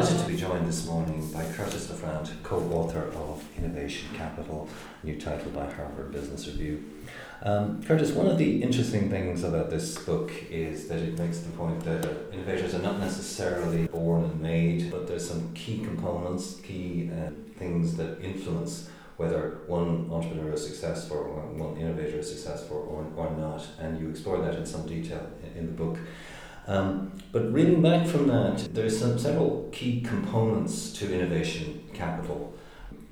delighted to be joined this morning by Curtis Lefrandt, co-author of Innovation Capital, new title by Harvard Business Review. Um, Curtis, one of the interesting things about this book is that it makes the point that innovators are not necessarily born and made, but there's some key components, key uh, things that influence whether one entrepreneur is successful or one innovator is successful or, or not, and you explore that in some detail in, in the book. Um, but reading back from that, there's some several key components to innovation capital.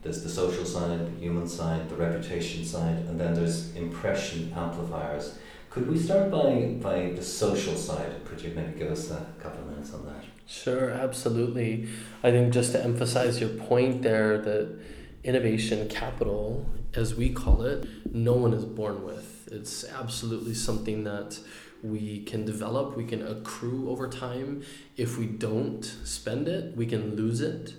There's the social side, the human side, the reputation side, and then there's impression amplifiers. Could we start by, by the social side? Could you maybe give us a couple of minutes on that? Sure, absolutely. I think just to emphasize your point there that innovation capital, as we call it, no one is born with. It's absolutely something that we can develop, we can accrue over time. If we don't spend it, we can lose it.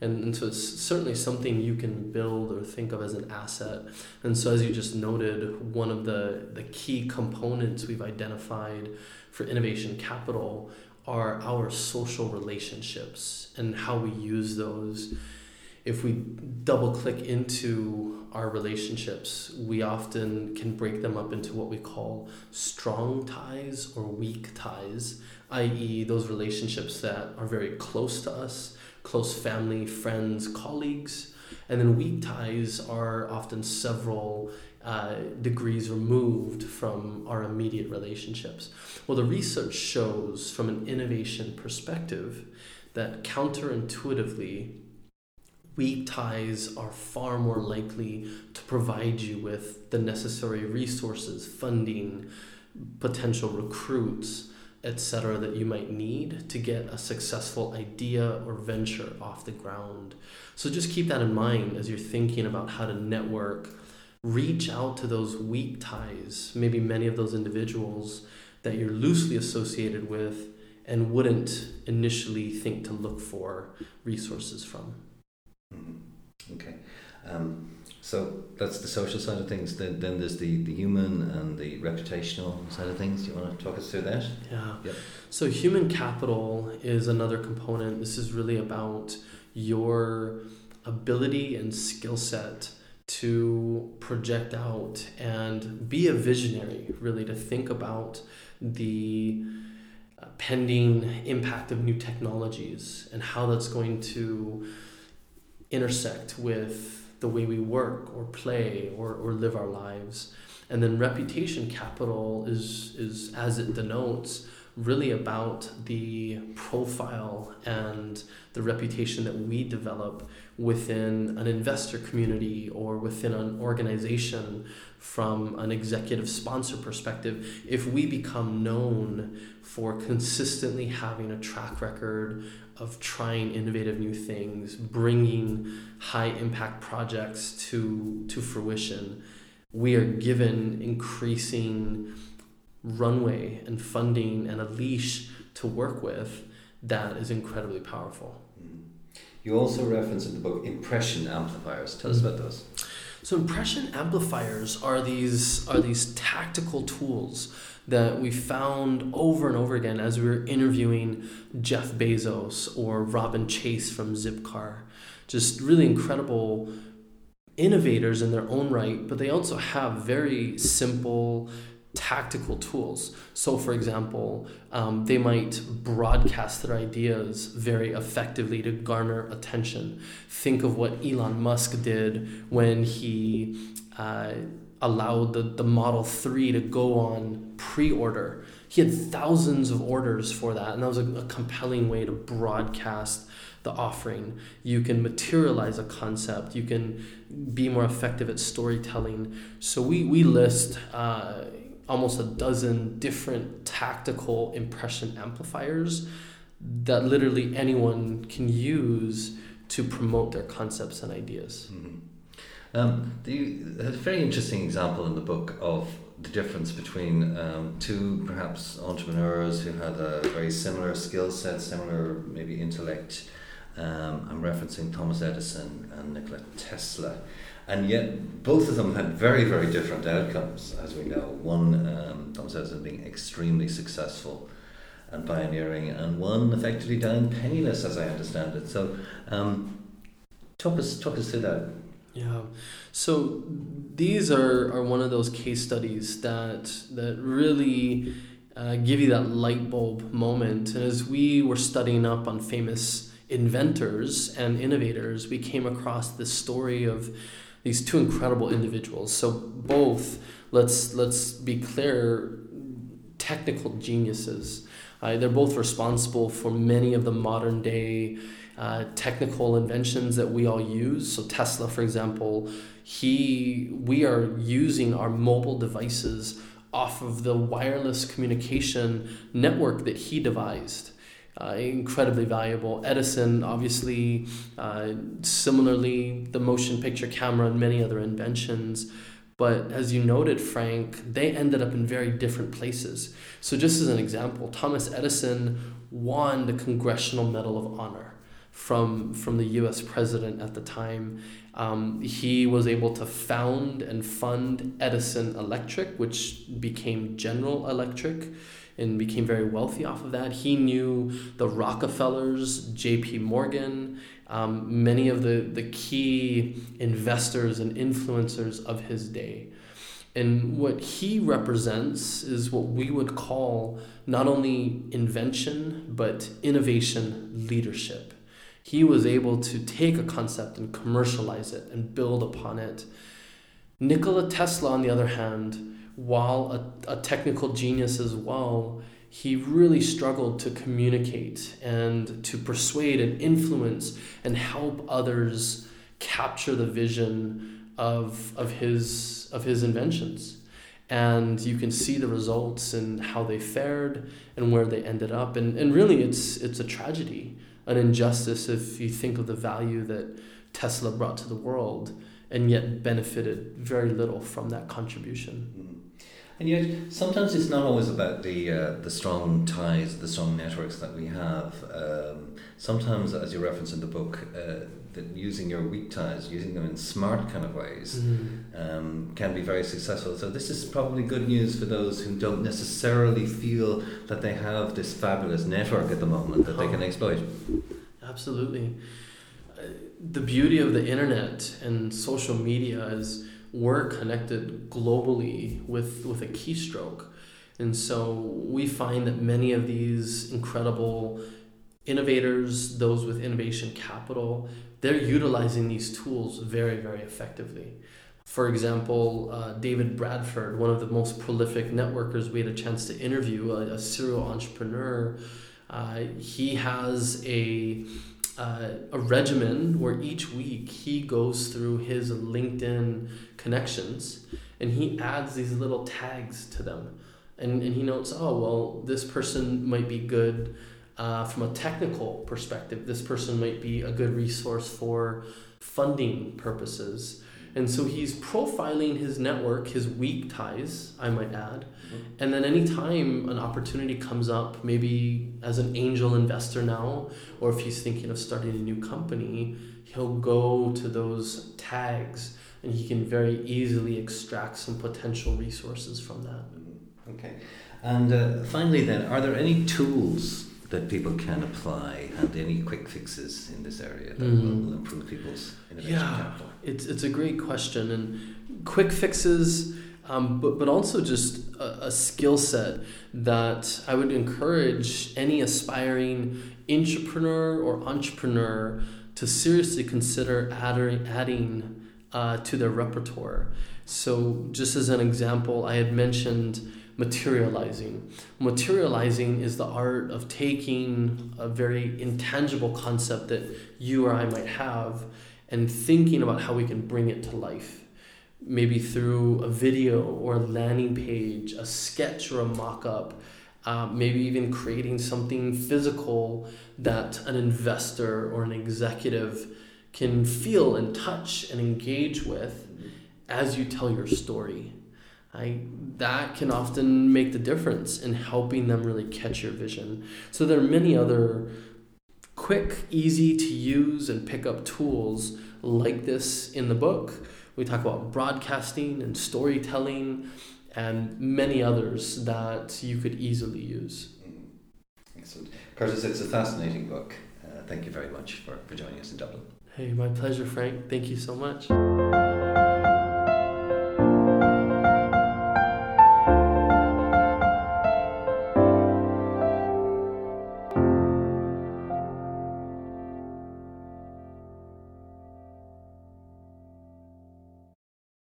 And, and so it's certainly something you can build or think of as an asset. And so, as you just noted, one of the, the key components we've identified for innovation capital are our social relationships and how we use those if we double click into our relationships, we often can break them up into what we call strong ties or weak ties, i.e., those relationships that are very close to us, close family, friends, colleagues. And then weak ties are often several uh, degrees removed from our immediate relationships. Well, the research shows from an innovation perspective that counterintuitively, weak ties are far more likely to provide you with the necessary resources, funding, potential recruits, etc., that you might need to get a successful idea or venture off the ground. So just keep that in mind as you're thinking about how to network. Reach out to those weak ties, maybe many of those individuals that you're loosely associated with and wouldn't initially think to look for resources from. Mm-hmm. Okay. Um, so that's the social side of things. Then, then there's the, the human and the reputational side of things. Do you want to talk us through that? Yeah. Yep. So human capital is another component. This is really about your ability and skill set to project out and be a visionary, really, to think about the pending impact of new technologies and how that's going to intersect with the way we work or play or, or live our lives. And then reputation capital is, is, as it denotes, really about the profile and the reputation that we develop within an investor community or within an organization from an executive sponsor perspective. If we become known for consistently having a track record of trying innovative new things, bringing high impact projects to, to fruition, we are given increasing runway and funding and a leash to work with that is incredibly powerful. Mm-hmm. You also reference in the book impression amplifiers. Tell us about those. So impression amplifiers are these are these tactical tools that we found over and over again as we were interviewing Jeff Bezos or Robin Chase from Zipcar. Just really incredible innovators in their own right, but they also have very simple tactical tools. So, for example, um, they might broadcast their ideas very effectively to garner attention. Think of what Elon Musk did when he uh, allowed the, the Model 3 to go on pre order. He had thousands of orders for that, and that was a, a compelling way to broadcast the offering. You can materialize a concept. You can be more effective at storytelling. So we we list uh, almost a dozen different tactical impression amplifiers that literally anyone can use to promote their concepts and ideas. Mm-hmm. Um, there's a very interesting example in the book of the difference between um, two perhaps entrepreneurs who had a very similar skill set, similar maybe intellect. Um, I'm referencing Thomas Edison and Nikola Tesla and yet both of them had very very different outcomes as we know one um, Thomas Edison being extremely successful and pioneering, and one effectively dying penniless, as I understand it. So, um, talk us talk us through that. Yeah. So these are, are one of those case studies that that really uh, give you that light bulb moment. And as we were studying up on famous inventors and innovators, we came across this story of these two incredible individuals. So both, let's let's be clear, technical geniuses. Uh, they're both responsible for many of the modern day uh, technical inventions that we all use. So Tesla, for example, he we are using our mobile devices off of the wireless communication network that he devised. Uh, incredibly valuable. Edison, obviously, uh, similarly, the motion picture camera and many other inventions. But as you noted, Frank, they ended up in very different places. So, just as an example, Thomas Edison won the Congressional Medal of Honor from from the U.S. president at the time. Um, he was able to found and fund Edison Electric, which became General Electric, and became very wealthy off of that. He knew the Rockefellers, J.P. Morgan, um, many of the the key investors and influencers of his day. And what he represents is what we would call not only invention, but innovation leadership he was able to take a concept and commercialize it and build upon it. Nikola Tesla, on the other hand, while a, a technical genius as well, he really struggled to communicate and to persuade and influence and help others capture the vision of, of, his, of his inventions. And you can see the results and how they fared and where they ended up. And, and really, it's, it's a tragedy an injustice if you think of the value that Tesla brought to the world and yet benefited very little from that contribution. And yet, sometimes it's not always about the uh, the strong ties, the strong networks that we have. Um, sometimes, as you reference in the book, uh, that using your weak ties, using them in smart kind of ways, mm. um, can be very successful. So this is probably good news for those who don't necessarily feel that they have this fabulous network at the moment that they can exploit. Absolutely. Uh, the beauty of the internet and social media is we're connected globally with, with a keystroke. And so we find that many of these incredible innovators, those with innovation capital, they're utilizing these tools very, very effectively. For example, uh, David Bradford, one of the most prolific networkers we had a chance to interview, a, a serial entrepreneur, uh, he has a uh, a regimen where each week he goes through his LinkedIn connections and he adds these little tags to them. And, and he notes, oh, well, this person might be good uh, from a technical perspective. This person might be a good resource for funding purposes. And so he's profiling his network, his weak ties, I might add. Mm-hmm. And then anytime an opportunity comes up, maybe as an angel investor now, or if he's thinking of starting a new company, he'll go to those tags and he can very easily extract some potential resources from that. Mm-hmm. Okay. And uh, finally, then, are there any tools that people can apply and any quick fixes in this area that mm. will improve people's innovation yeah, capital? It's, it's a great question. And quick fixes, um, but, but also just a, a skill set that I would encourage any aspiring entrepreneur or entrepreneur to seriously consider adding, adding uh, to their repertoire. So, just as an example, I had mentioned materializing. Materializing is the art of taking a very intangible concept that you or I might have and thinking about how we can bring it to life. Maybe through a video or a landing page, a sketch or a mock up, uh, maybe even creating something physical that an investor or an executive can feel and touch and engage with as you tell your story. I, that can often make the difference in helping them really catch your vision. So there are many other quick, easy to use and pick up tools like this in the book. We talk about broadcasting and storytelling and many others that you could easily use. Excellent. Curtis, it's a fascinating book. Uh, thank you very much for, for joining us in Dublin. Hey, my pleasure, Frank. Thank you so much.